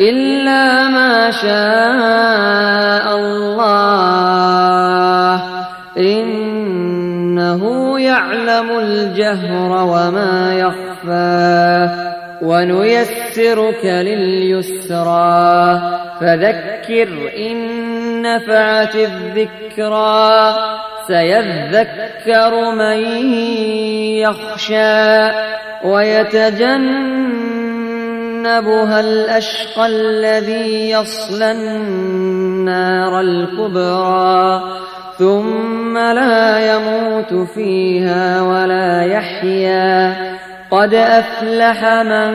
إلا ما شاء الله. إنه يعلم الجهر وما يخفى. ونيسرك لليسرى. فذكر إن نفعت الذكرى. سيذكر من يخشى. ويتجنبها الأشقى الذي يصلى النار الكبرى ثم لا يموت فيها ولا يحيا قد أفلح من